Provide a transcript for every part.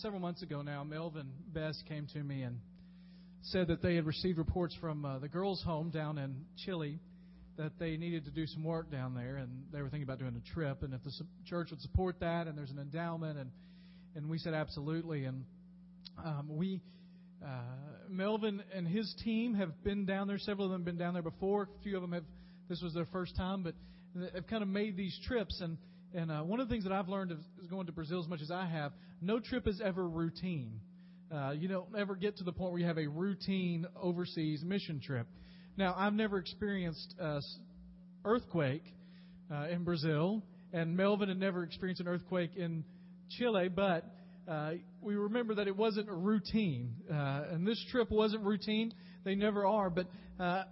several months ago now, Melvin Best came to me and said that they had received reports from uh, the girls' home down in Chile that they needed to do some work down there, and they were thinking about doing a trip, and if the church would support that, and there's an endowment, and and we said absolutely, and um, we. Uh, Melvin and his team have been down there. Several of them have been down there before. A few of them have. This was their first time, but have kind of made these trips. And and uh, one of the things that I've learned is going to Brazil as much as I have. No trip is ever routine. Uh, you don't ever get to the point where you have a routine overseas mission trip. Now, I've never experienced an earthquake uh, in Brazil, and Melvin had never experienced an earthquake in Chile, but uh, we remember that it wasn't a routine. Uh, and this trip wasn't routine. They never are. But uh,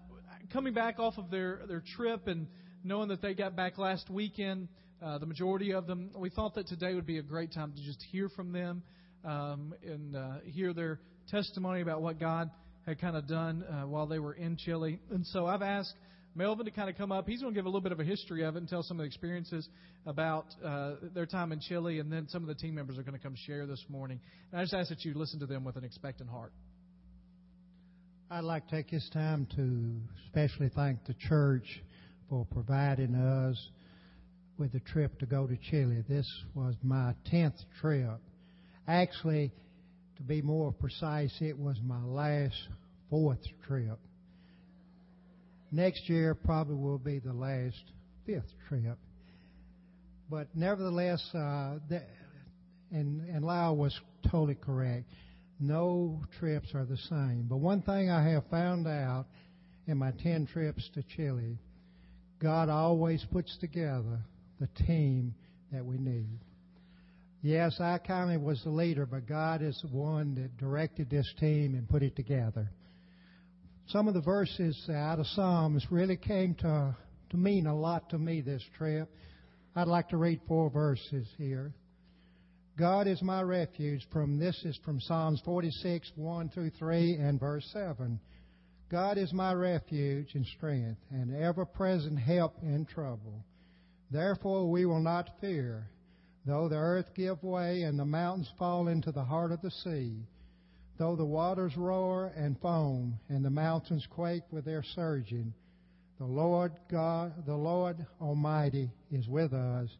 coming back off of their, their trip and knowing that they got back last weekend, uh, the majority of them, we thought that today would be a great time to just hear from them um, and uh, hear their testimony about what God had kind of done uh, while they were in Chile. And so I've asked Melvin to kind of come up. He's going to give a little bit of a history of it and tell some of the experiences about uh, their time in Chile, and then some of the team members are going to come share this morning. And I just ask that you listen to them with an expectant heart. I'd like to take this time to especially thank the church for providing us with the trip to go to Chile. This was my 10th trip. Actually, to be more precise, it was my last fourth trip. Next year probably will be the last fifth trip. But nevertheless, uh, and, and Lyle was totally correct. No trips are the same. But one thing I have found out in my 10 trips to Chile, God always puts together the team that we need. Yes, I kind of was the leader, but God is the one that directed this team and put it together. Some of the verses out of Psalms really came to, to mean a lot to me this trip. I'd like to read four verses here. God is my refuge. From this is from Psalms 46, 1 through 3, and verse 7. God is my refuge and strength, and ever present help in trouble. Therefore we will not fear Though the earth give way and the mountains fall into the heart of the sea, though the waters roar and foam and the mountains quake with their surging, the Lord God, the Lord Almighty is with us.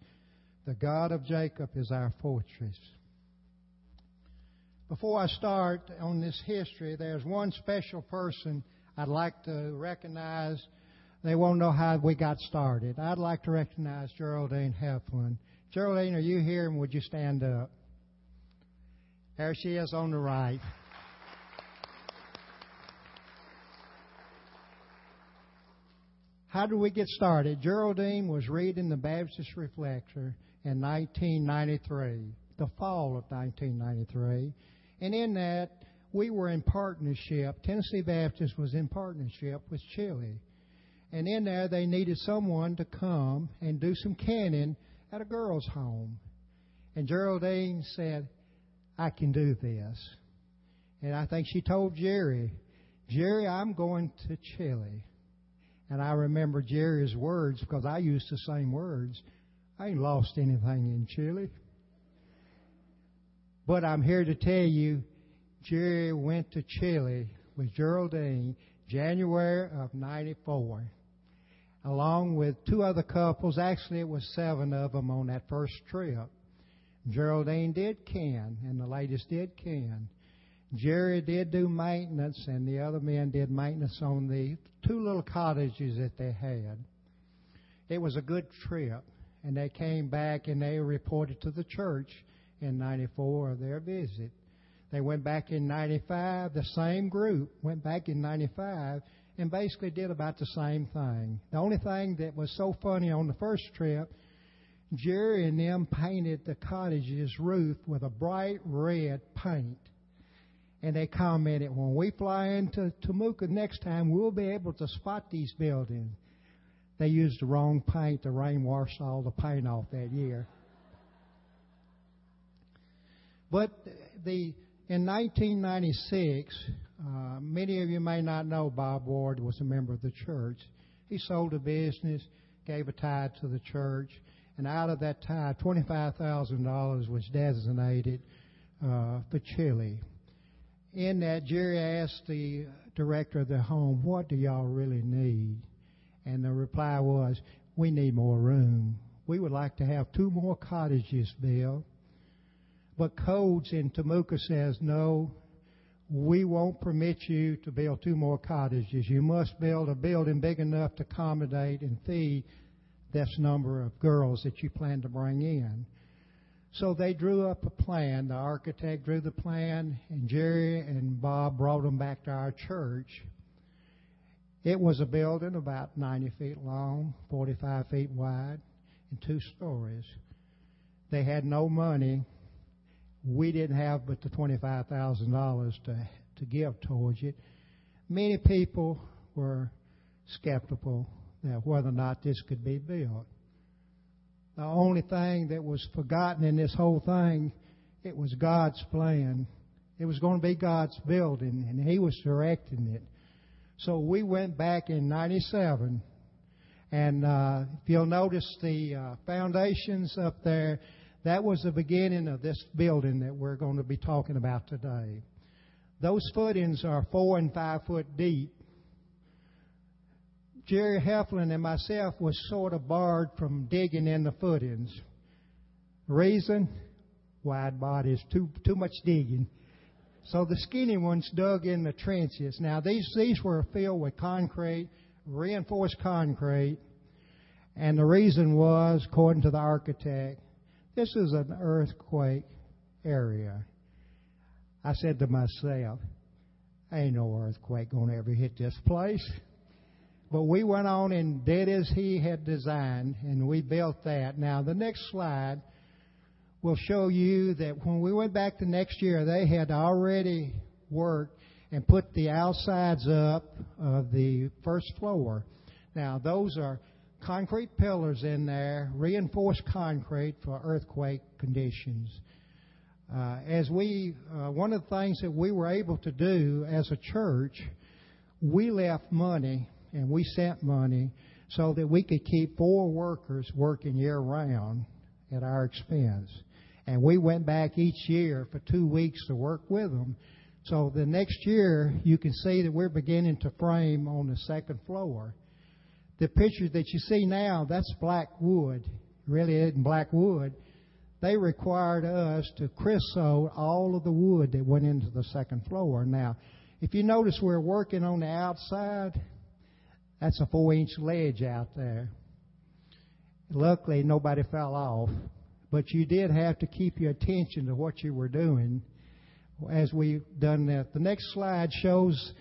The God of Jacob is our fortress. Before I start on this history, there's one special person I'd like to recognize. They won't know how we got started. I'd like to recognize Geraldine Heflin. Geraldine, are you here and would you stand up? There she is on the right. How did we get started? Geraldine was reading the Baptist Reflector in 1993, the fall of 1993. And in that, we were in partnership. Tennessee Baptist was in partnership with Chile. And in there, they needed someone to come and do some canning at a girl's home. And Geraldine said, I can do this. And I think she told Jerry, Jerry, I'm going to Chile. And I remember Jerry's words because I used the same words. I ain't lost anything in Chile. But I'm here to tell you, Jerry went to Chile with Geraldine January of 94 along with two other couples. Actually, it was seven of them on that first trip. Geraldine did can, and the ladies did can. Jerry did do maintenance, and the other men did maintenance on the two little cottages that they had. It was a good trip, and they came back and they reported to the church in 94 of their visit. They went back in 95, the same group went back in 95 and basically did about the same thing. The only thing that was so funny on the first trip, Jerry and them painted the cottage's roof with a bright red paint. And they commented, when we fly into Temuco next time, we'll be able to spot these buildings. They used the wrong paint. The rain washed all the paint off that year. But the in 1996, uh, many of you may not know Bob Ward was a member of the church. He sold a business, gave a tithe to the church, and out of that tithe, $25,000 was designated uh, for Chile. In that, Jerry asked the director of the home, What do y'all really need? And the reply was, We need more room. We would like to have two more cottages built. But codes in Temuco says, No, we won't permit you to build two more cottages. You must build a building big enough to accommodate and feed this number of girls that you plan to bring in. So they drew up a plan. The architect drew the plan, and Jerry and Bob brought them back to our church. It was a building about 90 feet long, 45 feet wide, and two stories. They had no money. We didn't have but the $25,000 to, to give towards it. Many people were skeptical that whether or not this could be built. The only thing that was forgotten in this whole thing, it was God's plan. It was going to be God's building, and He was directing it. So we went back in 97, and uh, if you'll notice the uh, foundations up there, that was the beginning of this building that we're going to be talking about today. Those footings are four and five foot deep. Jerry Heflin and myself was sort of barred from digging in the footings. Reason? Wide bodies, too too much digging. So the skinny ones dug in the trenches. Now these these were filled with concrete, reinforced concrete, and the reason was, according to the architect, this is an earthquake area. I said to myself, ain't no earthquake gonna ever hit this place. But we went on and did as he had designed, and we built that. Now, the next slide will show you that when we went back the next year, they had already worked and put the outsides up of the first floor. Now, those are concrete pillars in there, reinforced concrete for earthquake conditions. Uh, as we, uh, one of the things that we were able to do as a church, we left money and we sent money so that we could keep four workers working year round at our expense. And we went back each year for two weeks to work with them. So the next year, you can see that we're beginning to frame on the second floor. The picture that you see now, that's black wood. really isn't black wood. They required us to creosote all of the wood that went into the second floor. Now, if you notice, we're working on the outside. That's a four inch ledge out there. Luckily, nobody fell off, but you did have to keep your attention to what you were doing as we've done that. The next slide shows,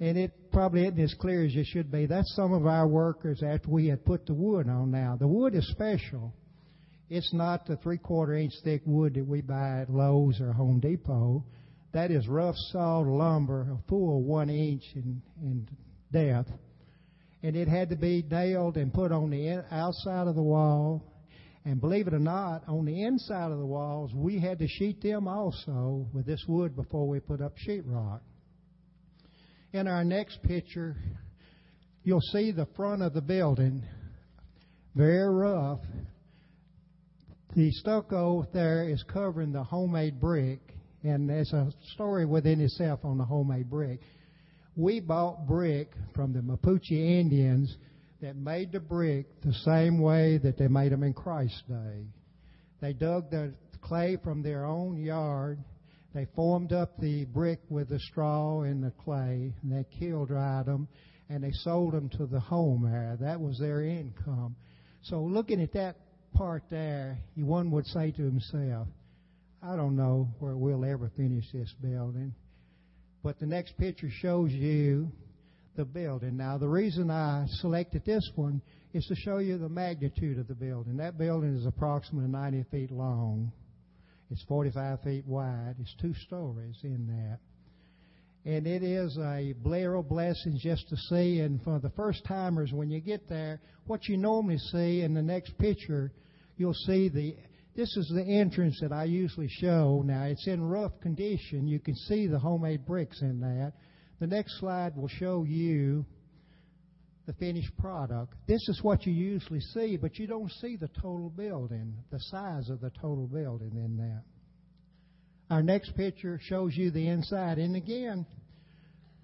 and it probably isn't as clear as it should be. That's some of our workers after we had put the wood on now. The wood is special. It's not the three quarter inch thick wood that we buy at Lowe's or Home Depot. That is rough sawed lumber, a full one inch in, in depth and it had to be nailed and put on the outside of the wall. And believe it or not, on the inside of the walls, we had to sheet them also with this wood before we put up sheetrock. In our next picture, you'll see the front of the building, very rough. The stucco there is covering the homemade brick, and there's a story within itself on the homemade brick we bought brick from the Mapuche Indians that made the brick the same way that they made them in Christ's day. They dug the clay from their own yard. They formed up the brick with the straw and the clay, and they kiln dried them, and they sold them to the home area. That was their income. So looking at that part there, one would say to himself, I don't know where we'll ever finish this building. But the next picture shows you the building. Now, the reason I selected this one is to show you the magnitude of the building. That building is approximately 90 feet long. It's 45 feet wide. It's two stories in that. And it is a blare of blessings just to see. And for the first timers, when you get there, what you normally see in the next picture, you'll see the this is the entrance that I usually show. Now, it's in rough condition. You can see the homemade bricks in that. The next slide will show you the finished product. This is what you usually see, but you don't see the total building, the size of the total building in that. Our next picture shows you the inside. And again,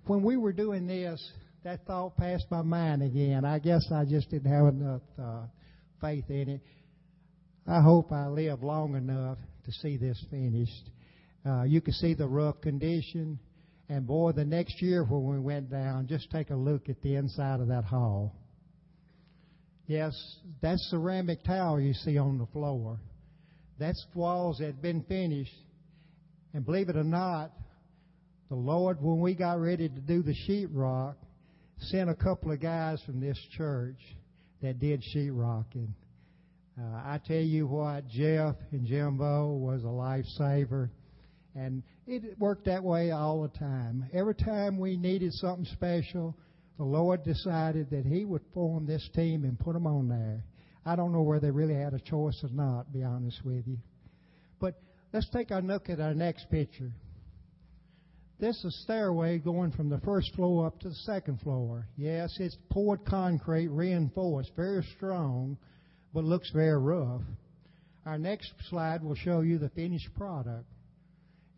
when we were doing this, that thought passed my mind again. I guess I just didn't have enough uh, faith in it. I hope I live long enough to see this finished. Uh, you can see the rough condition. And boy, the next year when we went down, just take a look at the inside of that hall. Yes, that ceramic tile you see on the floor. That's walls that had been finished. And believe it or not, the Lord, when we got ready to do the sheetrock, sent a couple of guys from this church that did sheetrocking. Uh, I tell you what, Jeff and Jimbo was a lifesaver. And it worked that way all the time. Every time we needed something special, the Lord decided that He would form this team and put them on there. I don't know where they really had a choice or not, to be honest with you. But let's take a look at our next picture. This is a stairway going from the first floor up to the second floor. Yes, it's poured concrete, reinforced, very strong, but looks very rough. Our next slide will show you the finished product.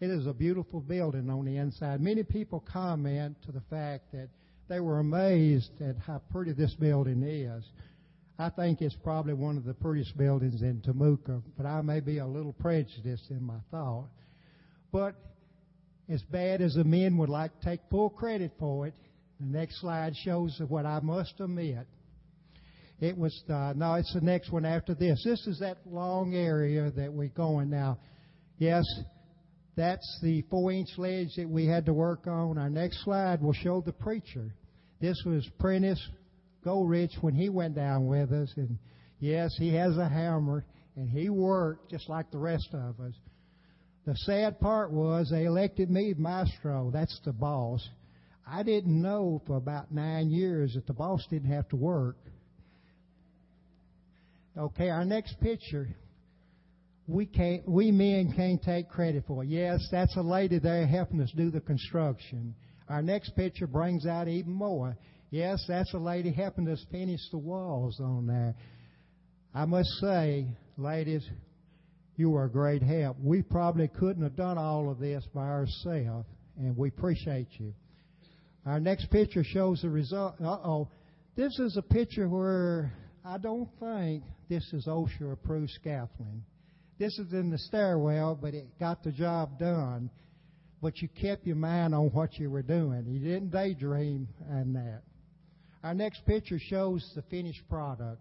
It is a beautiful building on the inside. Many people comment to the fact that they were amazed at how pretty this building is. I think it's probably one of the prettiest buildings in Temuco, but I may be a little prejudiced in my thought. But as bad as the men would like to take full credit for it, the next slide shows what I must admit. It was, uh, no, it's the next one after this. This is that long area that we're going now. Yes, that's the four inch ledge that we had to work on. Our next slide will show the preacher. This was Prentice Goldrich when he went down with us. And yes, he has a hammer and he worked just like the rest of us. The sad part was they elected me maestro. That's the boss. I didn't know for about nine years that the boss didn't have to work. Okay, our next picture we can't, we men can't take credit for. Yes, that's a lady there helping us do the construction. Our next picture brings out even more. Yes, that's a lady helping us finish the walls on there. I must say, ladies, you were a great help. We probably couldn't have done all of this by ourselves, and we appreciate you. Our next picture shows the result. Uh oh. This is a picture where I don't think this is OSHA approved scaffolding. This is in the stairwell, but it got the job done. But you kept your mind on what you were doing. You didn't daydream and that. Our next picture shows the finished product.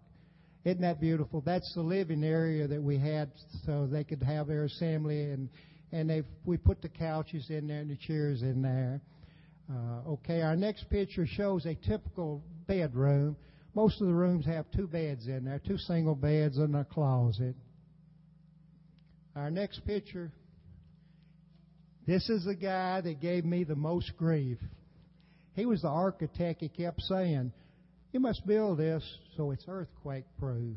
Isn't that beautiful? That's the living area that we had so they could have their assembly and and they we put the couches in there and the chairs in there. Uh, okay, our next picture shows a typical bedroom. Most of the rooms have two beds in there, two single beds and a closet. Our next picture. This is the guy that gave me the most grief. He was the architect. He kept saying, You must build this so it's earthquake proof.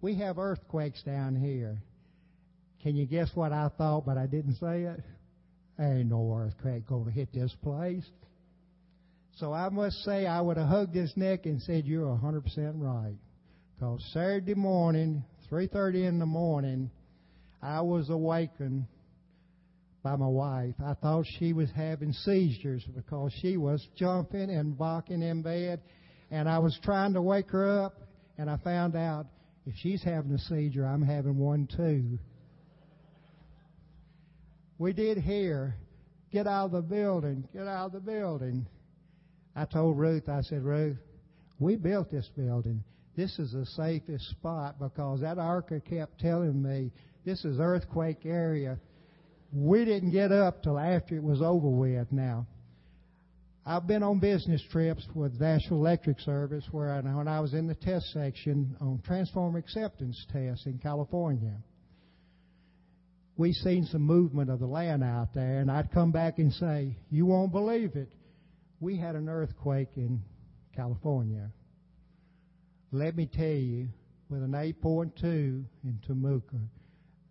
We have earthquakes down here. Can you guess what I thought, but I didn't say it? Ain't no earthquake going to hit this place. So I must say I would have hugged his neck and said, You're 100% right. Because Saturday morning, 3.30 in the morning, I was awakened by my wife. I thought she was having seizures because she was jumping and barking in bed. And I was trying to wake her up, and I found out if she's having a seizure, I'm having one too. We did hear, get out of the building, get out of the building. I told Ruth, I said, Ruth, we built this building. This is the safest spot because that archer kept telling me this is earthquake area. We didn't get up till after it was over with now. I've been on business trips with National Electric Service where I, when I was in the test section on transformer acceptance tests in California. We seen some movement of the land out there, and I'd come back and say, "You won't believe it. We had an earthquake in California. Let me tell you, with an 8.2 in Temuco,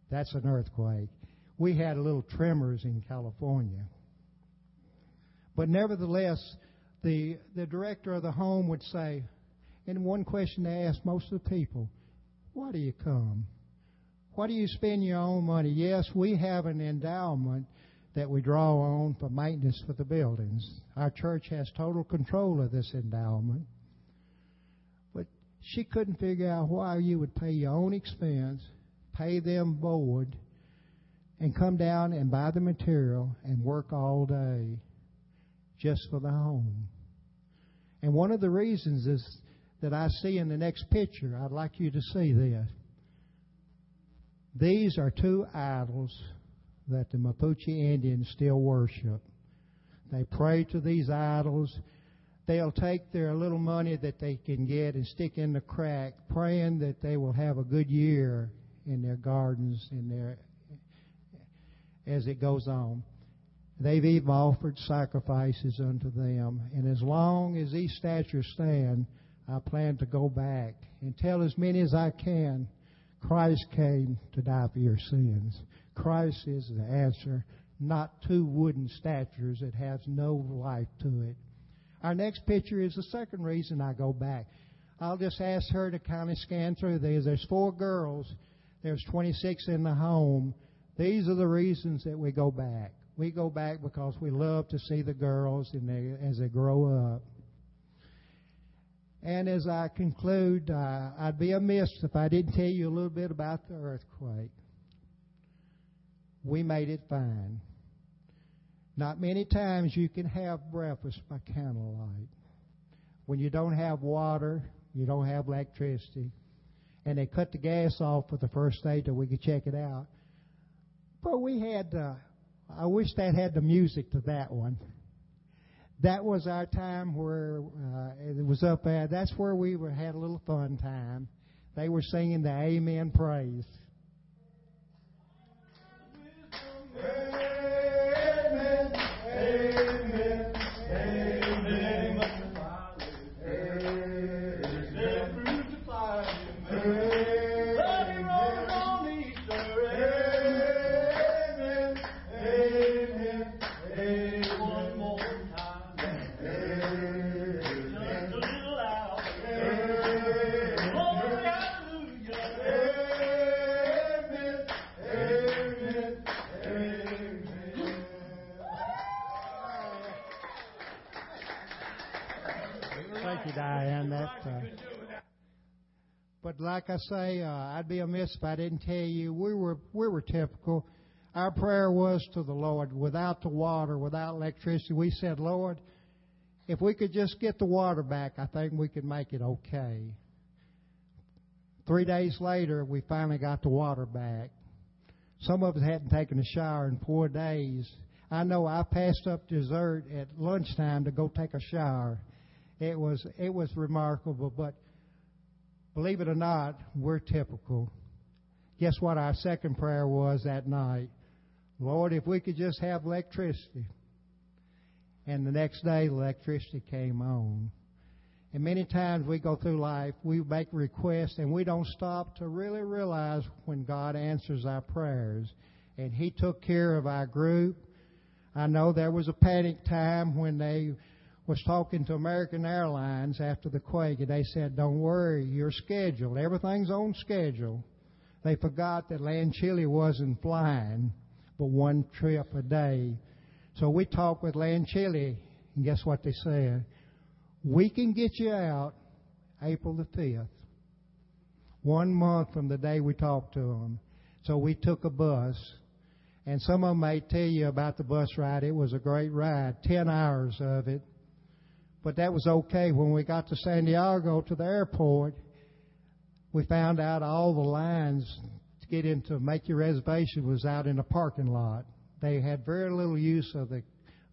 that's an earthquake. We had little tremors in California. But nevertheless, the, the director of the home would say, and one question they ask most of the people, why do you come? Why do you spend your own money? Yes, we have an endowment that we draw on for maintenance for the buildings. Our church has total control of this endowment. But she couldn't figure out why you would pay your own expense, pay them board, and come down and buy the material and work all day just for the home. And one of the reasons is that I see in the next picture, I'd like you to see this. These are two idols that the Mapuche Indians still worship. They pray to these idols. They'll take their little money that they can get and stick in the crack, praying that they will have a good year in their gardens, in their as it goes on. They've even offered sacrifices unto them. And as long as these statues stand, I plan to go back and tell as many as I can Christ came to die for your sins. Christ is the answer, not two wooden statues that has no life to it. Our next picture is the second reason I go back. I'll just ask her to kind of scan through these. There's four girls. There's 26 in the home. These are the reasons that we go back. We go back because we love to see the girls and they, as they grow up. And as I conclude, uh, I'd be amiss if I didn't tell you a little bit about the earthquake. We made it fine. Not many times you can have breakfast by candlelight. When you don't have water, you don't have electricity, and they cut the gas off for the first day till we could check it out. But we had, uh, I wish that had the music to that one that was our time where uh, it was up at. That's where we were, had a little fun time. They were singing the Amen praise. But like I say, uh, I'd be amiss if I didn't tell you we were we were typical. Our prayer was to the Lord without the water, without electricity. We said, Lord, if we could just get the water back, I think we could make it okay. Three days later, we finally got the water back. Some of us hadn't taken a shower in four days. I know I passed up dessert at lunchtime to go take a shower. It was it was remarkable, but Believe it or not, we're typical. Guess what our second prayer was that night? Lord, if we could just have electricity. And the next day, electricity came on. And many times we go through life, we make requests, and we don't stop to really realize when God answers our prayers. And He took care of our group. I know there was a panic time when they was talking to American Airlines after the quake, and they said, Don't worry, you're scheduled. Everything's on schedule. They forgot that LAN Chile wasn't flying, but one trip a day. So we talked with LAN Chile, and guess what they said? We can get you out April the 5th, one month from the day we talked to them. So we took a bus. And some of them may tell you about the bus ride. It was a great ride, 10 hours of it but that was okay. When we got to Santiago to the airport, we found out all the lines to get into make your reservation was out in the parking lot. They had very little use of the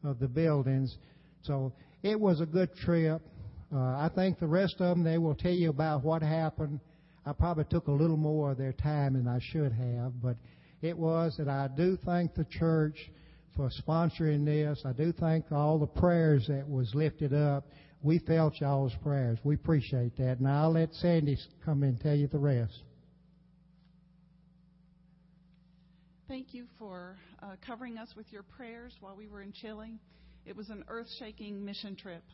of the buildings, so it was a good trip. Uh, I think the rest of them they will tell you about what happened. I probably took a little more of their time than I should have, but it was that I do thank the church for sponsoring this. I do thank all the prayers that was lifted up. We felt y'all's prayers. We appreciate that. Now I'll let Sandy come and tell you the rest. Thank you for uh, covering us with your prayers while we were in Chile. It was an earth shaking mission trip,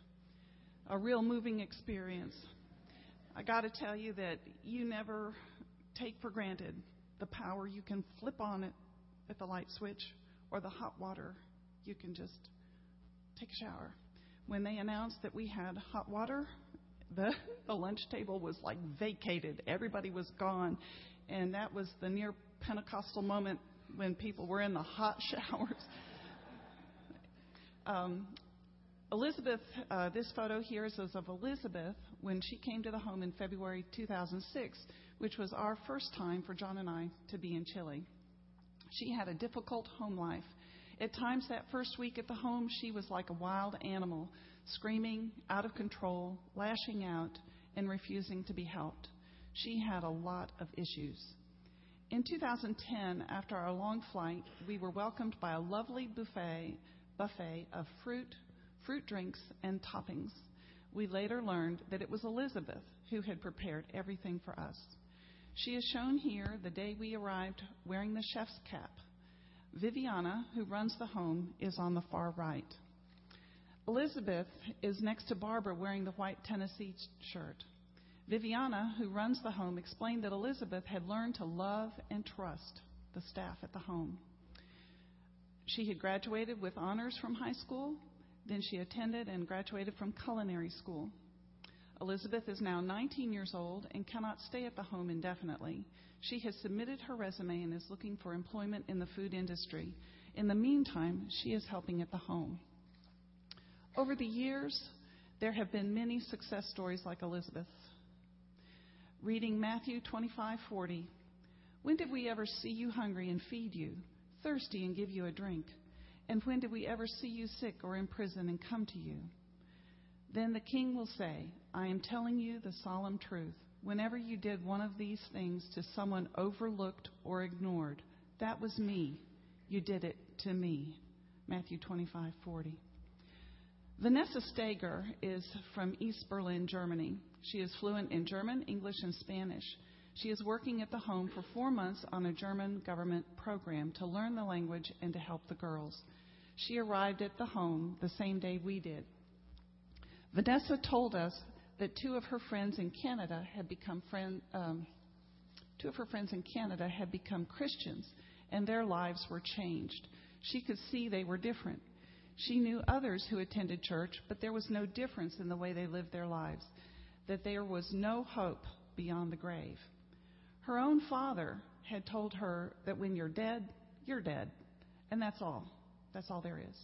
a real moving experience. I got to tell you that you never take for granted the power you can flip on it at the light switch, or the hot water you can just take a shower. When they announced that we had hot water, the, the lunch table was like vacated. Everybody was gone. And that was the near Pentecostal moment when people were in the hot showers. Um, Elizabeth, uh, this photo here is of Elizabeth when she came to the home in February 2006, which was our first time for John and I to be in Chile. She had a difficult home life. At times that first week at the home, she was like a wild animal, screaming, out of control, lashing out, and refusing to be helped. She had a lot of issues. In 2010, after our long flight, we were welcomed by a lovely buffet, buffet of fruit, fruit drinks, and toppings. We later learned that it was Elizabeth who had prepared everything for us. She is shown here the day we arrived wearing the chef's cap. Viviana, who runs the home, is on the far right. Elizabeth is next to Barbara wearing the white Tennessee shirt. Viviana, who runs the home, explained that Elizabeth had learned to love and trust the staff at the home. She had graduated with honors from high school, then she attended and graduated from culinary school. Elizabeth is now 19 years old and cannot stay at the home indefinitely. She has submitted her resume and is looking for employment in the food industry. In the meantime, she is helping at the home. Over the years, there have been many success stories like Elizabeth. Reading Matthew 25:40, when did we ever see you hungry and feed you, thirsty and give you a drink? And when did we ever see you sick or in prison and come to you? Then the king will say, I am telling you the solemn truth. Whenever you did one of these things to someone overlooked or ignored, that was me. You did it to me. Matthew 25:40. Vanessa Steger is from East Berlin, Germany. She is fluent in German, English, and Spanish. She is working at the home for four months on a German government program to learn the language and to help the girls. She arrived at the home the same day we did. Vanessa told us that two of her friends in Canada had become friend, um, two of her friends in Canada had become Christians, and their lives were changed. She could see they were different. She knew others who attended church, but there was no difference in the way they lived their lives, that there was no hope beyond the grave. Her own father had told her that when you're dead, you're dead, and that's all. That's all there is.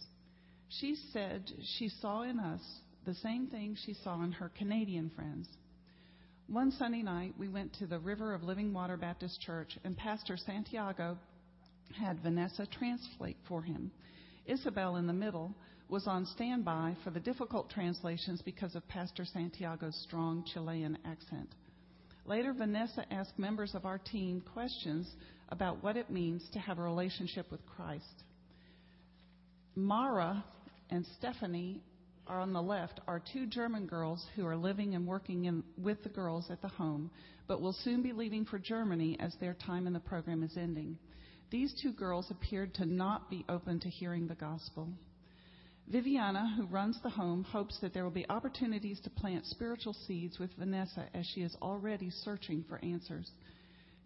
She said she saw in us the same thing she saw in her Canadian friends. One Sunday night, we went to the River of Living Water Baptist Church, and Pastor Santiago had Vanessa translate for him. Isabel, in the middle, was on standby for the difficult translations because of Pastor Santiago's strong Chilean accent. Later, Vanessa asked members of our team questions about what it means to have a relationship with Christ. Mara and Stephanie are on the left are two German girls who are living and working in, with the girls at the home, but will soon be leaving for Germany as their time in the program is ending. These two girls appeared to not be open to hearing the gospel. Viviana, who runs the home, hopes that there will be opportunities to plant spiritual seeds with Vanessa as she is already searching for answers.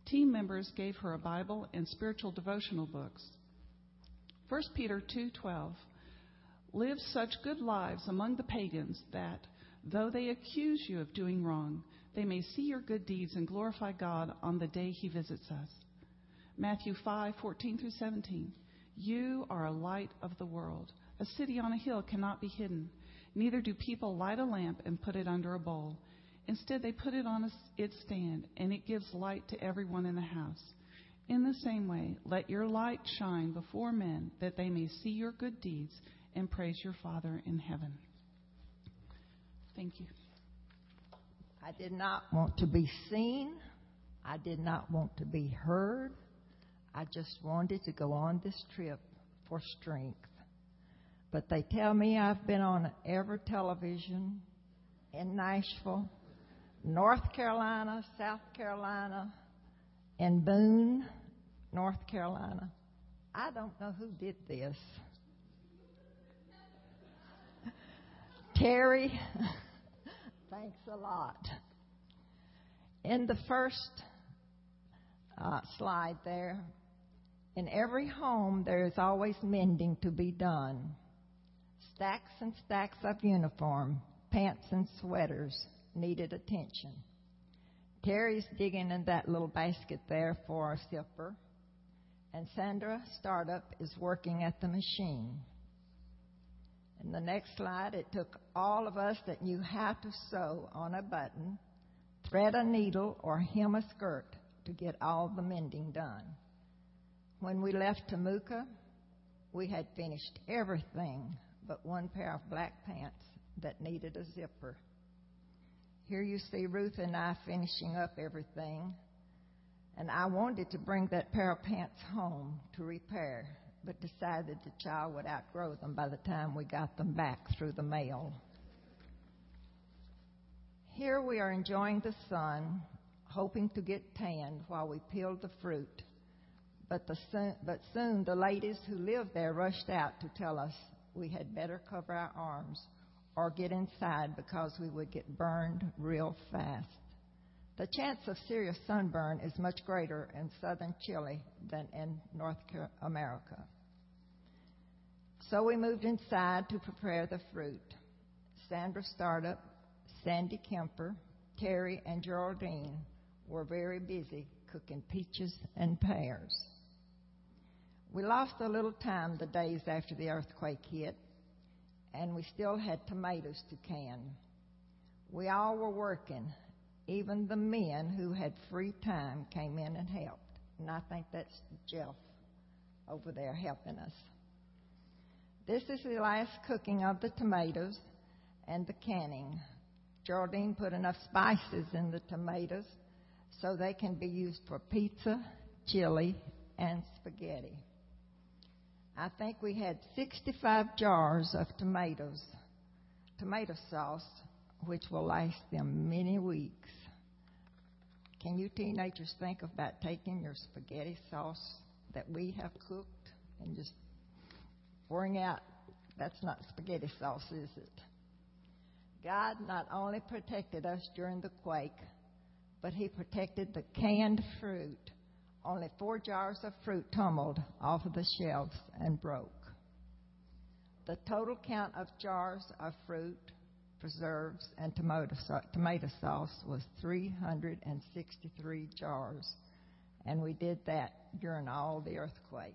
Team members gave her a Bible and spiritual devotional books. 1 Peter 2:12 Live such good lives among the pagans that, though they accuse you of doing wrong, they may see your good deeds and glorify God on the day He visits us. Matthew 5:14 through 17. You are a light of the world. A city on a hill cannot be hidden. Neither do people light a lamp and put it under a bowl. Instead, they put it on its stand, and it gives light to everyone in the house. In the same way, let your light shine before men, that they may see your good deeds and praise your Father in heaven. Thank you. I did not want to be seen. I did not want to be heard. I just wanted to go on this trip for strength. But they tell me I've been on every television in Nashville, North Carolina, South Carolina, and Boone, North Carolina. I don't know who did this. Terry, thanks a lot. In the first uh, slide there. In every home, there is always mending to be done. Stacks and stacks of uniform, pants and sweaters needed attention. Terry's digging in that little basket there for a zipper, and Sandra Startup is working at the machine. In the next slide, it took all of us that knew how to sew on a button, thread a needle, or hem a skirt to get all the mending done. When we left Temuco, we had finished everything but one pair of black pants that needed a zipper. Here you see Ruth and I finishing up everything, and I wanted to bring that pair of pants home to repair, but decided the child would outgrow them by the time we got them back through the mail. Here we are enjoying the sun, hoping to get tanned while we peeled the fruit. But, the soon, but soon the ladies who lived there rushed out to tell us we had better cover our arms or get inside because we would get burned real fast. The chance of serious sunburn is much greater in southern Chile than in North America. So we moved inside to prepare the fruit. Sandra Startup, Sandy Kemper, Terry, and Geraldine were very busy cooking peaches and pears. We lost a little time the days after the earthquake hit, and we still had tomatoes to can. We all were working. Even the men who had free time came in and helped. And I think that's Jeff over there helping us. This is the last cooking of the tomatoes and the canning. Geraldine put enough spices in the tomatoes so they can be used for pizza, chili, and spaghetti. I think we had 65 jars of tomatoes, tomato sauce, which will last them many weeks. Can you teenagers think about taking your spaghetti sauce that we have cooked and just pouring out? That's not spaghetti sauce, is it? God not only protected us during the quake, but He protected the canned fruit only four jars of fruit tumbled off of the shelves and broke. The total count of jars of fruit, preserves, and tomato, sauce was 363 jars, and we did that during all the earthquake.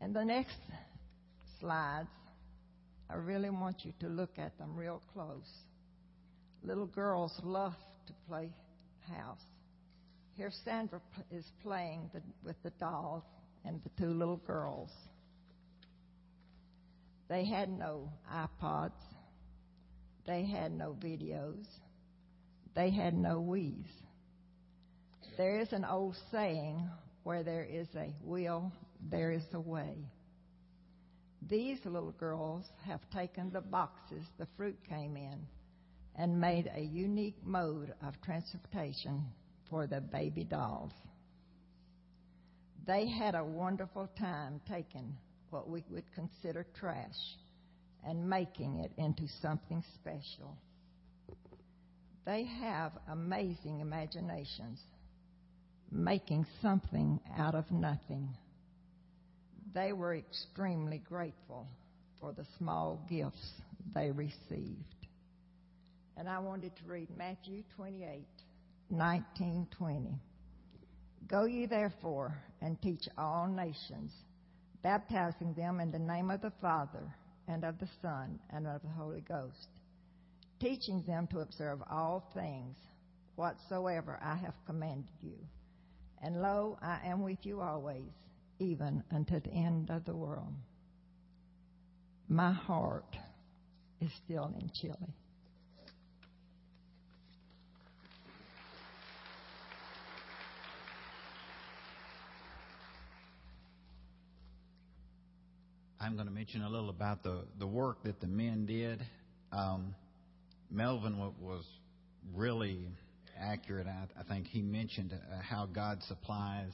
And the next slides, I really want you to look at them real close. Little girls love to play house. Here, Sandra is playing the, with the doll and the two little girls. They had no iPods. They had no videos. They had no Wii's. There is an old saying where there is a will, there is a way. These little girls have taken the boxes the fruit came in and made a unique mode of transportation for the baby dolls. They had a wonderful time taking what we would consider trash and making it into something special. They have amazing imaginations, making something out of nothing. They were extremely grateful for the small gifts they received. And I wanted to read Matthew 28. 19:20. Go ye therefore and teach all nations, baptizing them in the name of the Father and of the Son and of the Holy Ghost, teaching them to observe all things whatsoever I have commanded you. And lo, I am with you always, even unto the end of the world. My heart is still in Chile. I'm going to mention a little about the, the work that the men did. Um, Melvin was really accurate. I, I think he mentioned uh, how God supplies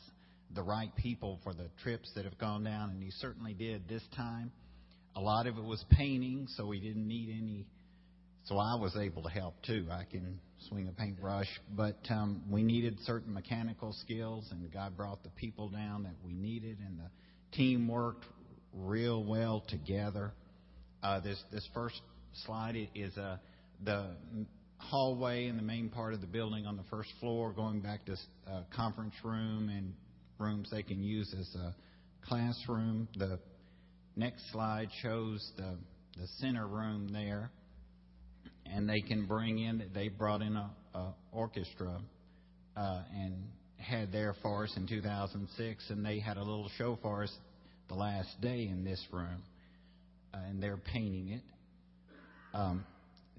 the right people for the trips that have gone down, and he certainly did this time. A lot of it was painting, so we didn't need any so I was able to help too. I can swing a paintbrush, but um, we needed certain mechanical skills, and God brought the people down that we needed, and the team worked real well together. Uh, this this first slide is uh, the hallway in the main part of the building on the first floor, going back to uh, conference room and rooms they can use as a classroom. The next slide shows the the center room there, and they can bring in. They brought in a, a orchestra uh, and had there for us in 2006, and they had a little show for us the last day in this room, uh, and they're painting it. Um,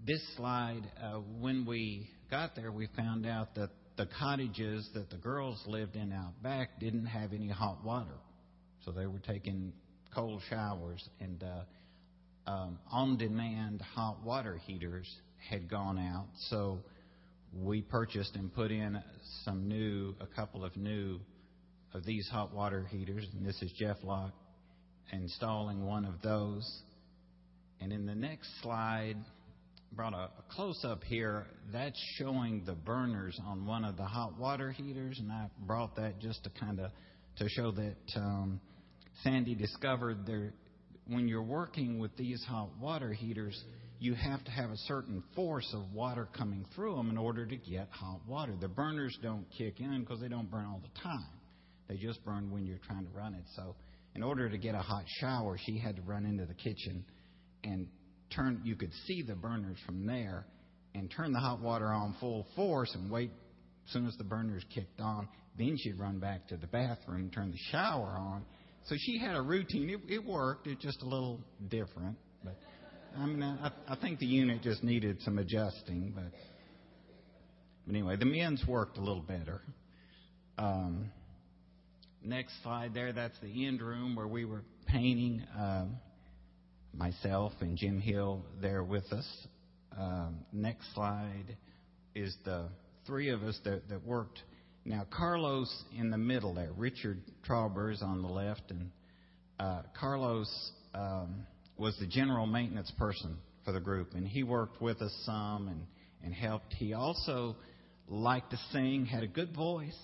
this slide, uh, when we got there, we found out that the cottages that the girls lived in out back didn't have any hot water. So they were taking cold showers, and uh, um, on demand hot water heaters had gone out. So we purchased and put in some new, a couple of new of these hot water heaters, and this is Jeff Locke installing one of those. And in the next slide, brought a, a close up here. That's showing the burners on one of the hot water heaters, and I brought that just to kind of to show that um, Sandy discovered there when you're working with these hot water heaters, you have to have a certain force of water coming through them in order to get hot water. The burners don't kick in because they don't burn all the time. They just burn when you're trying to run it. So, in order to get a hot shower, she had to run into the kitchen and turn, you could see the burners from there and turn the hot water on full force and wait as soon as the burners kicked on. Then she'd run back to the bathroom, turn the shower on. So she had a routine. It, it worked. It's just a little different. But I mean, I, I think the unit just needed some adjusting. But, but anyway, the men's worked a little better. Um, next slide there, that's the end room where we were painting. Um, myself and Jim Hill there with us. Um, next slide is the three of us that, that worked. Now, Carlos in the middle there, Richard Traubers on the left, and uh, Carlos um, was the general maintenance person for the group, and he worked with us some and, and helped. He also liked to sing, had a good voice,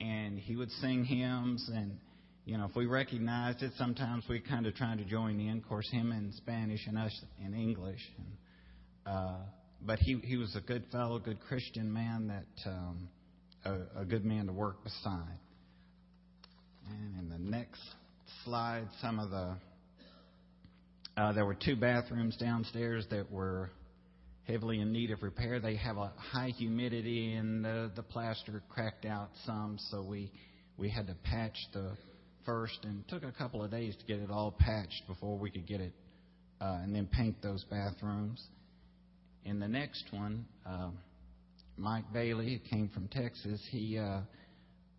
and he would sing hymns and you know, if we recognized it, sometimes we kind of try to join in. Of course, him in Spanish and us in English. And, uh, but he he was a good fellow, good Christian man that um, a, a good man to work beside. And in the next slide, some of the uh, there were two bathrooms downstairs that were heavily in need of repair. They have a high humidity and the, the plaster cracked out some, so we we had to patch the first and took a couple of days to get it all patched before we could get it uh, and then paint those bathrooms. In the next one, uh, Mike Bailey came from Texas. He uh,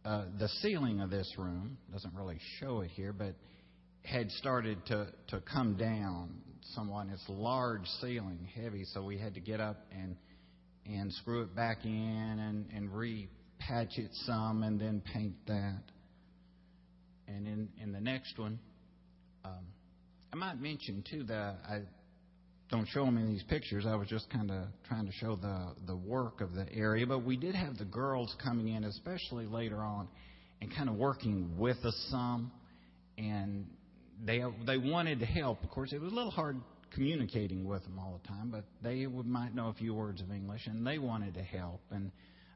uh, the ceiling of this room doesn't really show it here, but had started to to come down somewhat. It's large ceiling, heavy, so we had to get up and and screw it back in and and repatch it some and then paint that. And in, in the next one, um, I might mention too that I don't show them in these pictures. I was just kind of trying to show the the work of the area, but we did have the girls coming in, especially later on, and kind of working with us some, and they they wanted to help. Of course, it was a little hard communicating with them all the time, but they would, might know a few words of English, and they wanted to help, and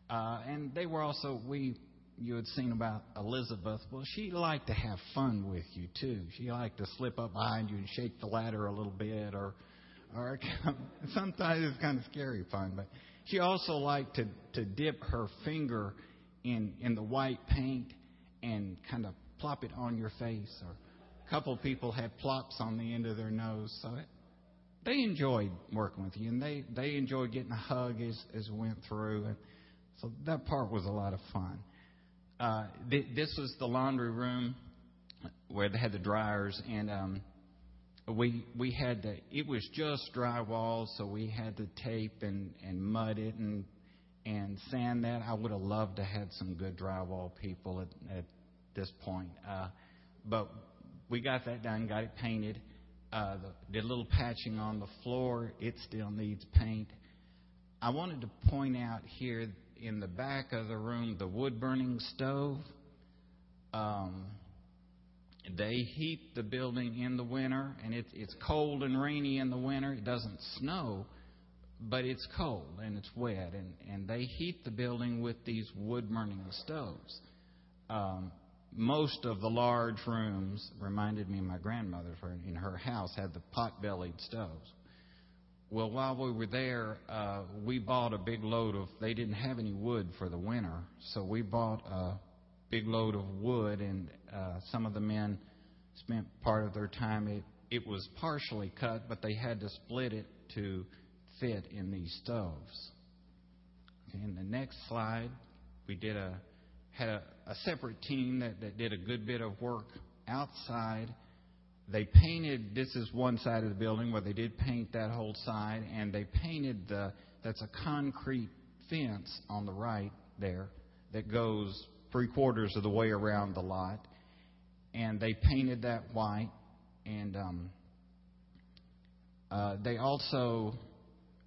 uh, and they were also we you had seen about Elizabeth, well, she liked to have fun with you too. She liked to slip up behind you and shake the ladder a little bit, or, or sometimes it's kind of scary fun. But she also liked to to dip her finger in in the white paint and kind of plop it on your face. Or couple people had plops on the end of their nose, so it, they enjoyed working with you, and they they enjoyed getting a hug as as we went through, and so that part was a lot of fun. Uh, th- this was the laundry room where they had the dryers, and um, we we had to. It was just drywall, so we had to tape and and mud it and and sand that. I would have loved to had some good drywall people at, at this point, uh, but we got that done, got it painted. Uh, the, did a little patching on the floor. It still needs paint. I wanted to point out here in the back of the room the wood burning stove. Um, they heat the building in the winter, and it, it's cold and rainy in the winter. It doesn't snow, but it's cold and it's wet, and, and they heat the building with these wood burning stoves. Um, most of the large rooms reminded me of my grandmother's in her house had the pot bellied stoves. Well, while we were there, uh, we bought a big load of. They didn't have any wood for the winter, so we bought a big load of wood, and uh, some of the men spent part of their time. It it was partially cut, but they had to split it to fit in these stoves. In the next slide, we did a had a, a separate team that, that did a good bit of work outside. They painted this is one side of the building where they did paint that whole side and they painted the that's a concrete fence on the right there that goes three quarters of the way around the lot. And they painted that white and um, uh, they also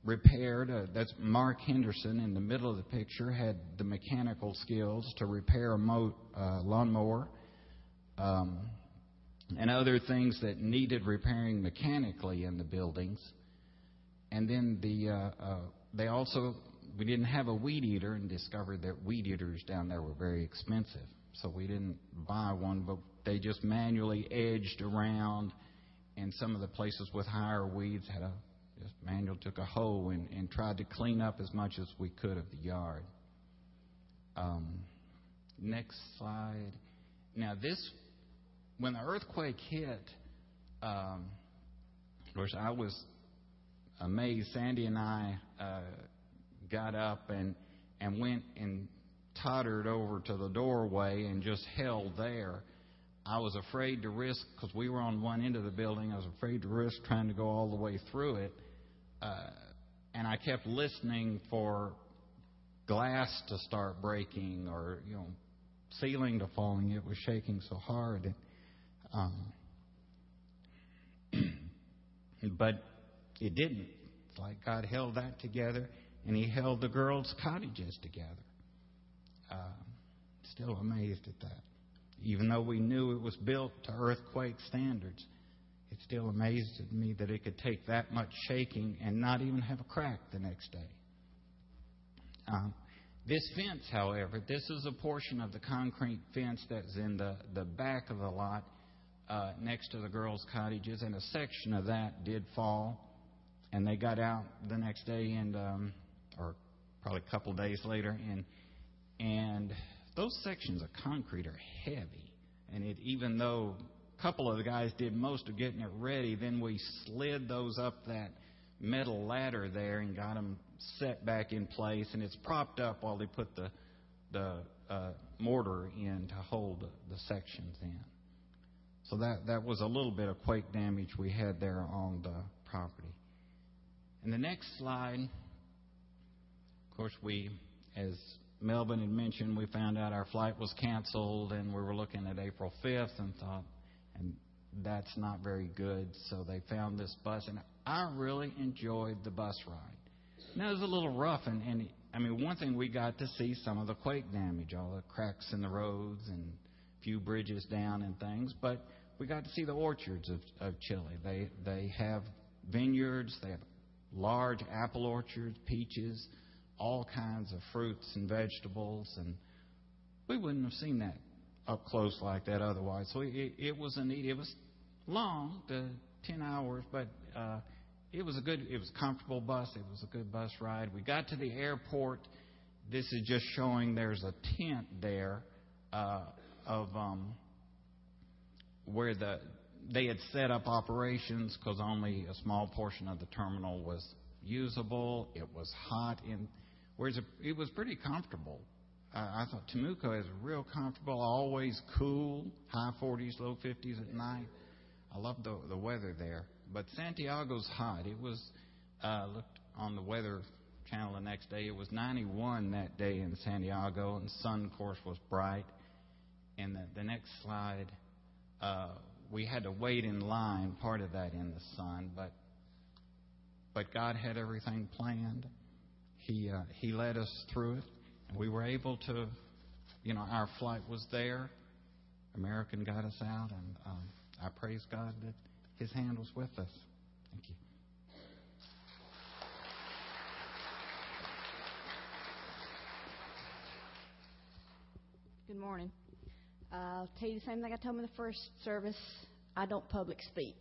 repaired uh, that's mark henderson in the middle of the picture had the mechanical skills to repair a mo- uh, lawnmower um, and other things that needed repairing mechanically in the buildings. And then the uh, uh, they also we didn't have a weed eater and discovered that weed eaters down there were very expensive. So we didn't buy one, but they just manually edged around. And some of the places with higher weeds had a just manual took a hoe and, and tried to clean up as much as we could of the yard. Um, next slide. Now this when the earthquake hit, um, of course, I was amazed. Sandy and I uh, got up and and went and tottered over to the doorway and just held there. I was afraid to risk because we were on one end of the building. I was afraid to risk trying to go all the way through it, uh, and I kept listening for glass to start breaking or you know ceiling to falling. It was shaking so hard. And, um, but it didn't. It's like God held that together, and He held the girls' cottages together. Uh, still amazed at that. Even though we knew it was built to earthquake standards, it still amazed me that it could take that much shaking and not even have a crack the next day. Um, this fence, however, this is a portion of the concrete fence that's in the, the back of the lot uh, next to the girls' cottages, and a section of that did fall. And they got out the next day, and um, or probably a couple days later, and and those sections of concrete are heavy. And it, even though couple of the guys did most of getting it ready, then we slid those up that metal ladder there and got them set back in place. And it's propped up while they put the the uh, mortar in to hold the, sections in. So that, that was a little bit of quake damage we had there on the property. And the next slide, of course, we, as Melvin had mentioned, we found out our flight was canceled and we were looking at April 5th and thought, that's not very good. So they found this bus, and I really enjoyed the bus ride. Now it was a little rough, and, and I mean, one thing we got to see some of the quake damage, all the cracks in the roads and a few bridges down and things, but we got to see the orchards of, of Chile. They they have vineyards, they have large apple orchards, peaches, all kinds of fruits and vegetables, and we wouldn't have seen that up close like that otherwise. So it, it was a neat. It was long, the ten hours, but uh, it was a good. It was a comfortable bus. It was a good bus ride. We got to the airport. This is just showing there's a tent there. Uh, of um, where the they had set up operations because only a small portion of the terminal was usable. It was hot in, whereas it was pretty comfortable. Uh, I thought Temuco is real comfortable, always cool, high 40s, low 50s at night. I love the the weather there. But Santiago's hot. It was uh, looked on the weather channel the next day. It was 91 that day in Santiago, and the sun, of course, was bright. And the, the next slide, uh, we had to wait in line, part of that in the sun, but but God had everything planned. He uh, He led us through it, and we were able to, you know, our flight was there. American got us out, and um, I praise God that His hand was with us. Thank you. Good morning. I'll tell you the same thing I told him in the first service. I don't public speak.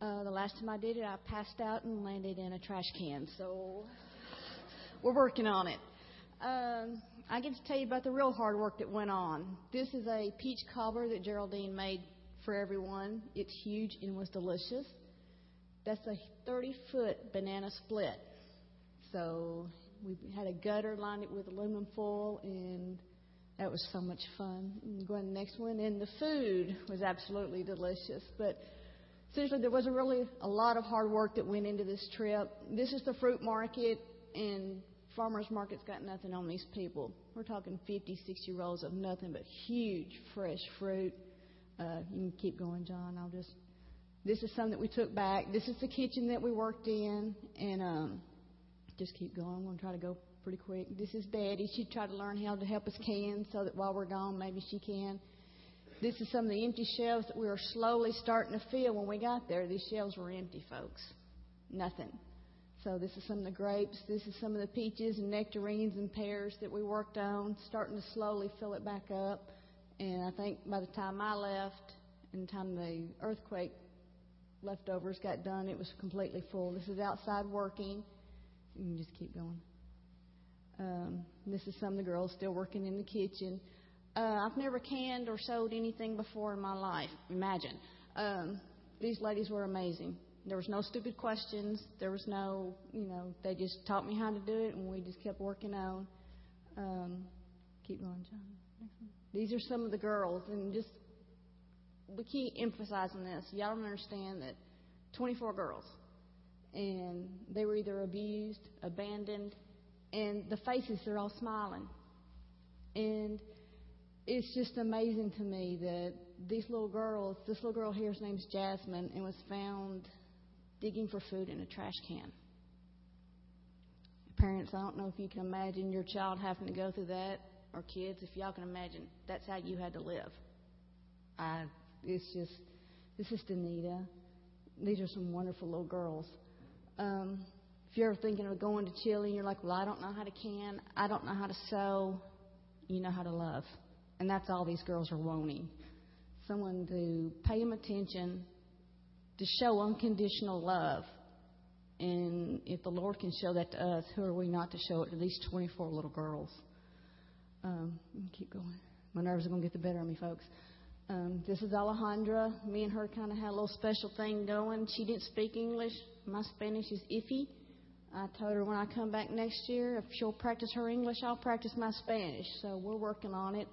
Uh, the last time I did it, I passed out and landed in a trash can. So we're working on it. Um, I get to tell you about the real hard work that went on. This is a peach cobbler that Geraldine made for everyone. It's huge and was delicious. That's a 30 foot banana split. So we had a gutter lined it with aluminum foil and that was so much fun. Going to the next one, and the food was absolutely delicious. But seriously, there wasn't really a lot of hard work that went into this trip. This is the fruit market, and farmers market's got nothing on these people. We're talking 50, 60 rolls of nothing but huge fresh fruit. Uh, you can keep going, John. I'll just. This is something that we took back. This is the kitchen that we worked in, and um, just keep going. I'm to try to go pretty quick. This is Betty. She tried to learn how to help us can so that while we're gone, maybe she can. This is some of the empty shelves that we were slowly starting to fill when we got there. These shelves were empty, folks. Nothing. So this is some of the grapes. This is some of the peaches and nectarines and pears that we worked on, starting to slowly fill it back up. And I think by the time I left and the time the earthquake leftovers got done, it was completely full. This is outside working. You can just keep going. Um, this is some of the girls still working in the kitchen. Uh, I've never canned or sewed anything before in my life. Imagine. Um, these ladies were amazing. There was no stupid questions. There was no, you know, they just taught me how to do it, and we just kept working on. Um, keep going, John. These are some of the girls, and just we keep emphasizing this. Y'all don't understand that 24 girls, and they were either abused, abandoned, and the faces they're all smiling. And it's just amazing to me that these little girls, this little girl here's name's Jasmine, and was found digging for food in a trash can. Parents, I don't know if you can imagine your child having to go through that, or kids, if y'all can imagine, that's how you had to live. I, it's just, this is Danita. These are some wonderful little girls. Um, if you're thinking of going to Chile and you're like, well, I don't know how to can, I don't know how to sew, you know how to love. And that's all these girls are wanting. Someone to pay them attention, to show unconditional love. And if the Lord can show that to us, who are we not to show it to these 24 little girls? Um, keep going. My nerves are going to get the better of me, folks. Um, this is Alejandra. Me and her kind of had a little special thing going. She didn't speak English. My Spanish is iffy. I told her when I come back next year, if she'll practice her English, I'll practice my Spanish. So we're working on it.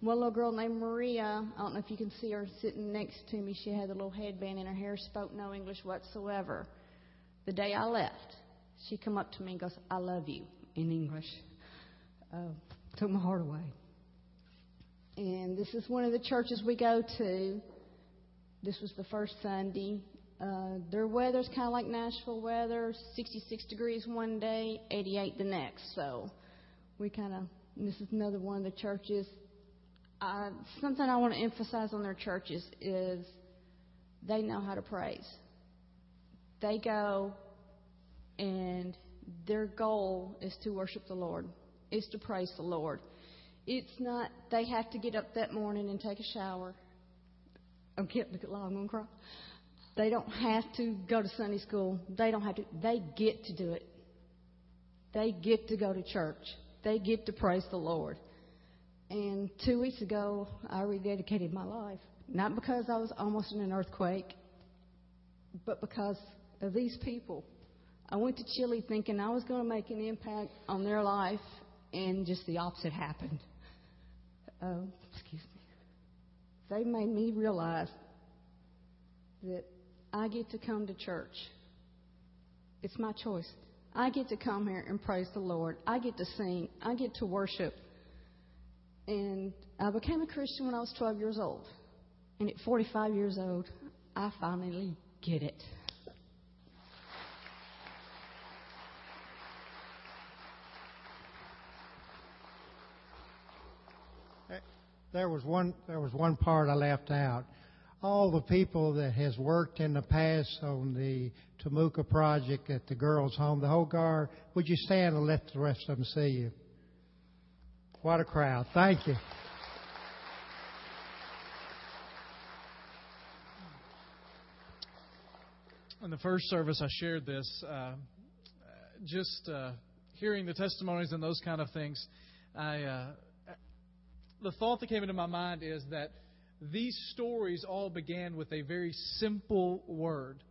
One little girl named Maria, I don't know if you can see her sitting next to me. She had a little headband in her hair, spoke no English whatsoever. The day I left, she come up to me and goes, I love you in English. Uh, took my heart away. And this is one of the churches we go to. This was the first Sunday. Uh, their weather's kind of like Nashville weather 66 degrees one day, 88 the next. So we kind of, this is another one of the churches. Uh, something I want to emphasize on their churches is they know how to praise. They go and their goal is to worship the Lord, is to praise the Lord. It's not they have to get up that morning and take a shower. I'm getting going to cry. They don't have to go to Sunday school. They don't have to. They get to do it. They get to go to church. They get to praise the Lord. And two weeks ago, I rededicated my life. Not because I was almost in an earthquake, but because of these people. I went to Chile thinking I was going to make an impact on their life, and just the opposite happened. Uh, excuse me. They made me realize that I get to come to church. It's my choice. I get to come here and praise the Lord. I get to sing. I get to worship. And I became a Christian when I was 12 years old. And at 45 years old, I finally get it. There was one. There was one part I left out. All the people that has worked in the past on the Temuco project at the girls' home, the whole guard. Would you stand and let the rest of them see you? What a crowd! Thank you. In the first service, I shared this. Uh, just uh, hearing the testimonies and those kind of things, I uh, the thought that came into my mind is that these stories all began with a very simple word.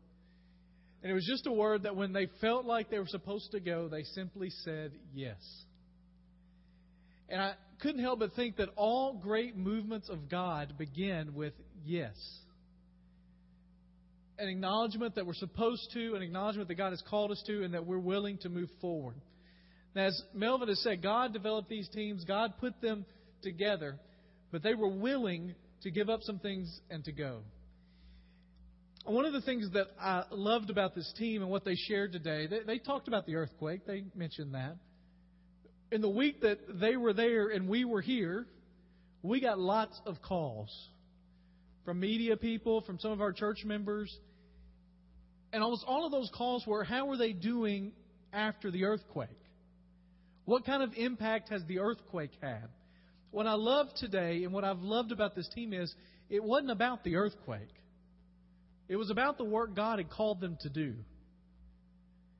And it was just a word that when they felt like they were supposed to go, they simply said yes. And I couldn't help but think that all great movements of God begin with yes. An acknowledgement that we're supposed to, an acknowledgement that God has called us to, and that we're willing to move forward. Now, as Melvin has said, God developed these teams, God put them together, but they were willing to give up some things and to go. One of the things that I loved about this team and what they shared today, they, they talked about the earthquake. They mentioned that. In the week that they were there and we were here, we got lots of calls from media people, from some of our church members. And almost all of those calls were how are they doing after the earthquake? What kind of impact has the earthquake had? What I love today and what I've loved about this team is it wasn't about the earthquake. It was about the work God had called them to do.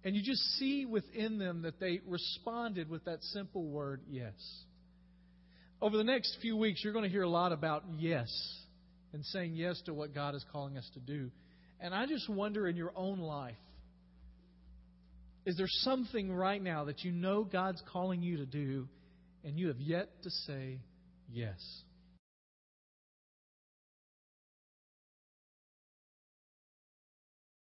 And you just see within them that they responded with that simple word, yes. Over the next few weeks, you're going to hear a lot about yes and saying yes to what God is calling us to do. And I just wonder in your own life, is there something right now that you know God's calling you to do and you have yet to say yes.